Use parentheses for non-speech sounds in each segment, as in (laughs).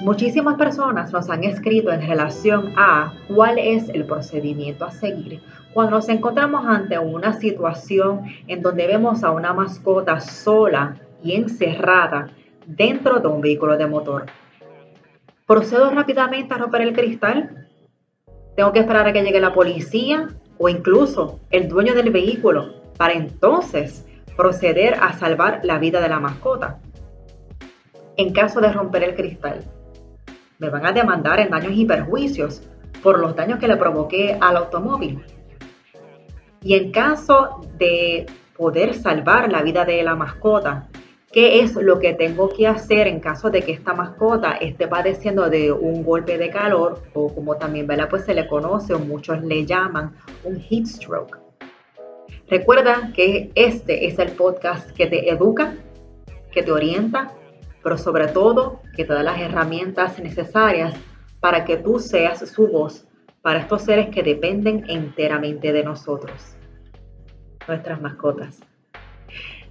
Muchísimas personas nos han escrito en relación a cuál es el procedimiento a seguir cuando nos encontramos ante una situación en donde vemos a una mascota sola y encerrada dentro de un vehículo de motor. ¿Procedo rápidamente a romper el cristal? ¿Tengo que esperar a que llegue la policía o incluso el dueño del vehículo para entonces proceder a salvar la vida de la mascota? En caso de romper el cristal, me van a demandar en daños y perjuicios por los daños que le provoqué al automóvil. Y en caso de poder salvar la vida de la mascota, ¿qué es lo que tengo que hacer en caso de que esta mascota esté padeciendo de un golpe de calor o como también pues se le conoce o muchos le llaman un heat stroke? Recuerda que este es el podcast que te educa, que te orienta pero sobre todo que te da las herramientas necesarias para que tú seas su voz para estos seres que dependen enteramente de nosotros, nuestras mascotas.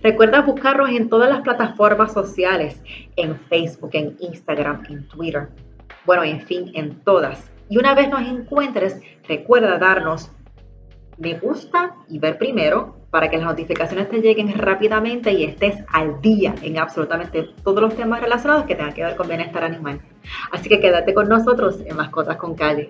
Recuerda buscarnos en todas las plataformas sociales, en Facebook, en Instagram, en Twitter, bueno, en fin, en todas. Y una vez nos encuentres, recuerda darnos me gusta y ver primero para que las notificaciones te lleguen rápidamente y estés al día en absolutamente todos los temas relacionados que tengan que ver con bienestar animal. Así que quédate con nosotros en Mascotas con Calle.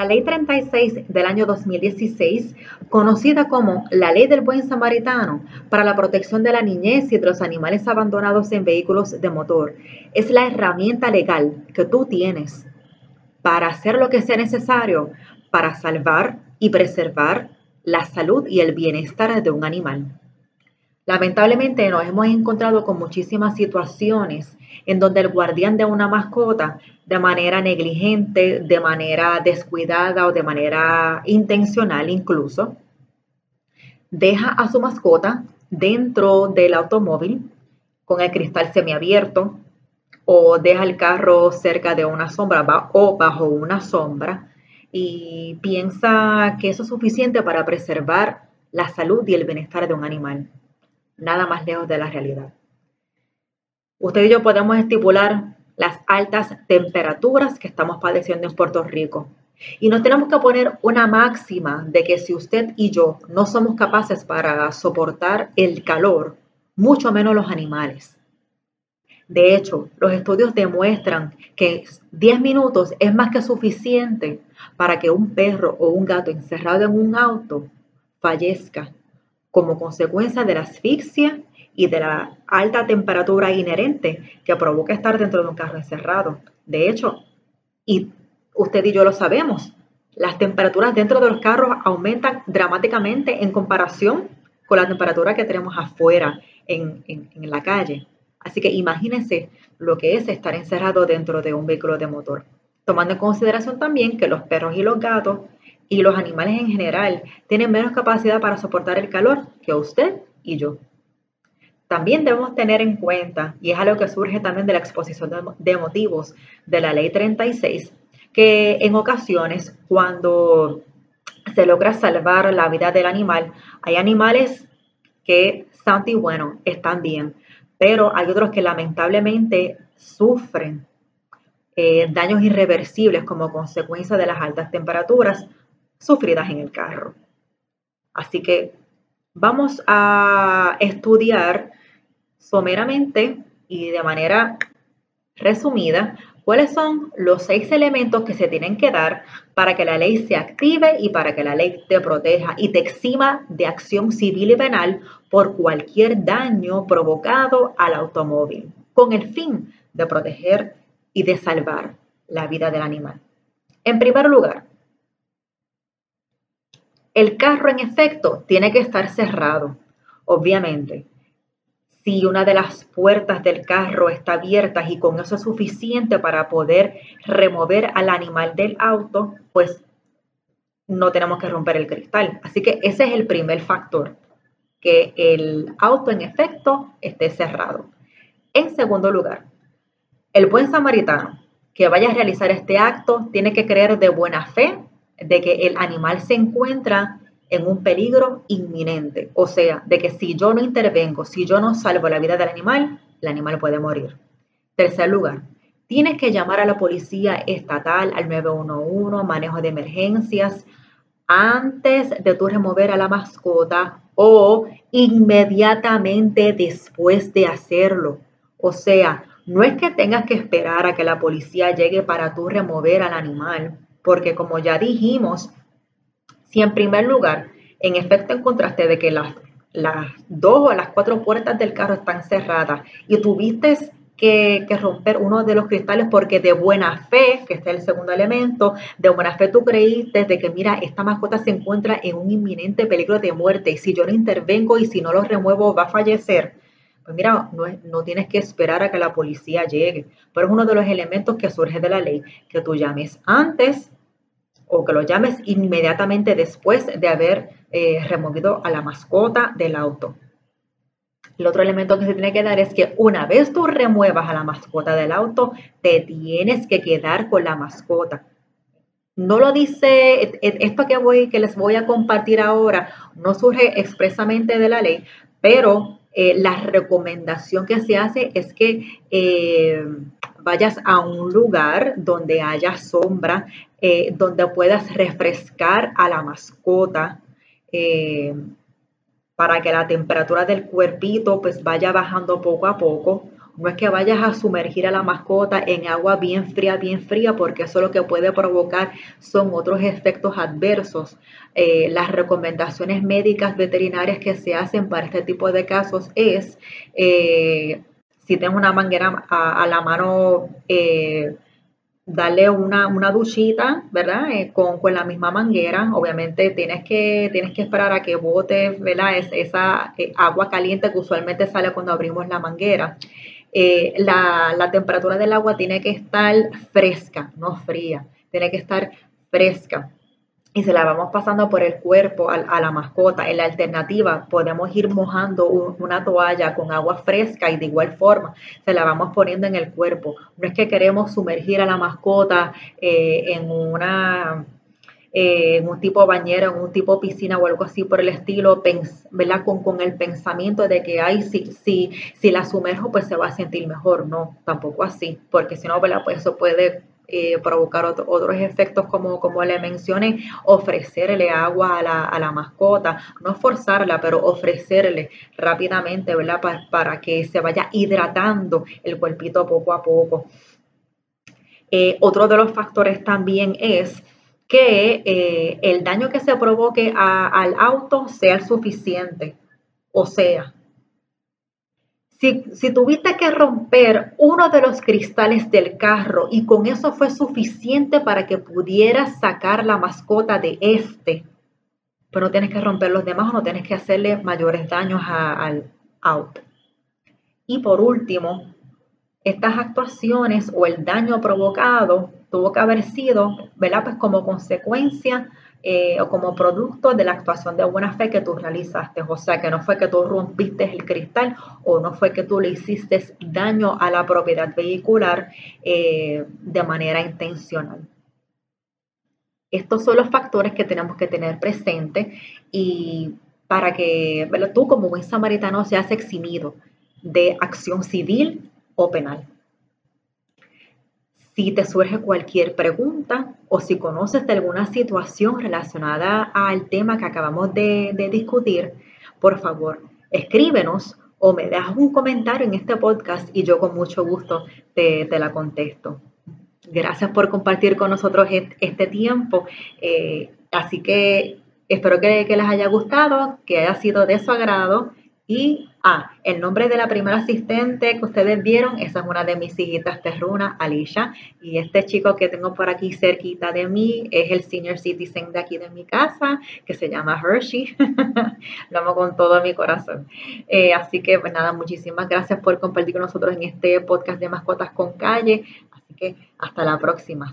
La Ley 36 del año 2016, conocida como la Ley del Buen Samaritano para la protección de la niñez y de los animales abandonados en vehículos de motor, es la herramienta legal que tú tienes para hacer lo que sea necesario para salvar y preservar la salud y el bienestar de un animal. Lamentablemente nos hemos encontrado con muchísimas situaciones en donde el guardián de una mascota, de manera negligente, de manera descuidada o de manera intencional incluso, deja a su mascota dentro del automóvil con el cristal semiabierto o deja el carro cerca de una sombra o bajo una sombra y piensa que eso es suficiente para preservar la salud y el bienestar de un animal. Nada más lejos de la realidad. Usted y yo podemos estipular las altas temperaturas que estamos padeciendo en Puerto Rico. Y no tenemos que poner una máxima de que si usted y yo no somos capaces para soportar el calor, mucho menos los animales. De hecho, los estudios demuestran que 10 minutos es más que suficiente para que un perro o un gato encerrado en un auto fallezca como consecuencia de la asfixia y de la alta temperatura inherente que provoca estar dentro de un carro encerrado. De hecho, y usted y yo lo sabemos, las temperaturas dentro de los carros aumentan dramáticamente en comparación con la temperatura que tenemos afuera en, en la calle. Así que imagínense lo que es estar encerrado dentro de un vehículo de motor. Tomando en consideración también que los perros y los gatos y los animales en general tienen menos capacidad para soportar el calor que usted y yo. También debemos tener en cuenta, y es algo que surge también de la exposición de motivos de la ley 36, que en ocasiones cuando se logra salvar la vida del animal, hay animales que, santo y bueno, están bien, pero hay otros que lamentablemente sufren eh, daños irreversibles como consecuencia de las altas temperaturas sufridas en el carro. Así que vamos a estudiar someramente y de manera resumida cuáles son los seis elementos que se tienen que dar para que la ley se active y para que la ley te proteja y te exima de acción civil y penal por cualquier daño provocado al automóvil, con el fin de proteger y de salvar la vida del animal. En primer lugar, el carro en efecto tiene que estar cerrado, obviamente si una de las puertas del carro está abierta y con eso es suficiente para poder remover al animal del auto, pues no tenemos que romper el cristal. Así que ese es el primer factor, que el auto en efecto esté cerrado. En segundo lugar, el buen samaritano que vaya a realizar este acto tiene que creer de buena fe de que el animal se encuentra en un peligro inminente. O sea, de que si yo no intervengo, si yo no salvo la vida del animal, el animal puede morir. Tercer lugar, tienes que llamar a la policía estatal, al 911, manejo de emergencias, antes de tú remover a la mascota o inmediatamente después de hacerlo. O sea, no es que tengas que esperar a que la policía llegue para tú remover al animal, porque como ya dijimos, si en primer lugar, en efecto encontraste de que las, las dos o las cuatro puertas del carro están cerradas y tuviste que, romper uno de los cristales porque de buena fe, que este es el segundo elemento, de buena fe tú creíste de que mira, esta mascota se encuentra en un inminente peligro de muerte y si yo no intervengo y si no lo remuevo va a fallecer. Pues mira, no, no tienes que esperar a que la policía llegue, pero es uno de los elementos que surge de la ley, que tú llames antes o que lo llames inmediatamente después de haber eh, removido a la mascota del auto. El otro elemento que se tiene que dar es que una vez tú remuevas a la mascota del auto, te tienes que quedar con la mascota. No lo dice, esto que, voy, que les voy a compartir ahora no surge expresamente de la ley, pero eh, la recomendación que se hace es que eh, vayas a un lugar donde haya sombra, eh, donde puedas refrescar a la mascota para que la temperatura del cuerpito pues vaya bajando poco a poco. No es que vayas a sumergir a la mascota en agua bien fría, bien fría, porque eso lo que puede provocar son otros efectos adversos. Eh, las recomendaciones médicas veterinarias que se hacen para este tipo de casos es, eh, si tienes una manguera a, la mano, eh, darle una, una duchita, ¿verdad? Eh, con, con, la misma manguera. Obviamente tienes que, tienes que esperar a que bote, ¿verdad? Es, esa agua caliente que usualmente sale cuando abrimos la manguera. Eh, la, la temperatura del agua tiene que estar fresca, no fría. Tiene que estar fresca y se la vamos pasando por el cuerpo a, la mascota. En la alternativa, podemos ir mojando una toalla con agua fresca y de igual forma se la vamos poniendo en el cuerpo. No es que queremos sumergir a la mascota eh, en una eh, un tipo bañera, en un tipo piscina o algo así por el estilo, ¿verdad? Con, con el pensamiento de que, ay, si, si, si la sumerjo, pues se va a sentir mejor. No, tampoco así, porque si no, ¿verdad? Pues eso puede eh, provocar otros efectos como, como le mencioné, ofrecerle agua a la, a la, mascota, no forzarla, pero ofrecerle rápidamente, ¿verdad? para que se vaya hidratando el cuerpito poco a poco. Eh, otro de los factores también es que eh, el daño que se provoque al auto sea suficiente. O sea, si, tuviste que romper uno de los cristales del carro y con eso fue suficiente para que pudieras sacar la mascota de este, pero no tienes que romper los demás o no tienes que hacerle mayores daños al auto. Y por último, estas actuaciones o el daño provocado tuvo que haber sido, ¿verdad? Pues como consecuencia eh, o como producto de la actuación de buena fe que tú realizaste. O sea, que no fue que tú rompiste el cristal o no fue que tú le hiciste daño a la propiedad vehicular eh, de manera intencional. Estos son los factores que tenemos que tener presentes y para que tú como buen samaritano seas eximido de acción civil o penal. Si te surge cualquier pregunta o si conoces de alguna situación relacionada al tema que acabamos de, discutir, por favor, escríbenos o me dejas un comentario en este podcast y yo con mucho gusto te, la contesto. Gracias por compartir con nosotros este tiempo. Eh, así que espero que, que les haya gustado, que haya sido de su agrado y Ah, el nombre de la primera asistente que ustedes vieron, esa es una de mis hijitas terruna, Alicia. Y este chico que tengo por aquí cerquita de mí es el senior citizen de aquí de mi casa, que se llama Hershey. (laughs) Lo amo con todo mi corazón. Eh, así que, pues nada, muchísimas gracias por compartir con nosotros en este podcast de Mascotas con Calle. Así que hasta la próxima.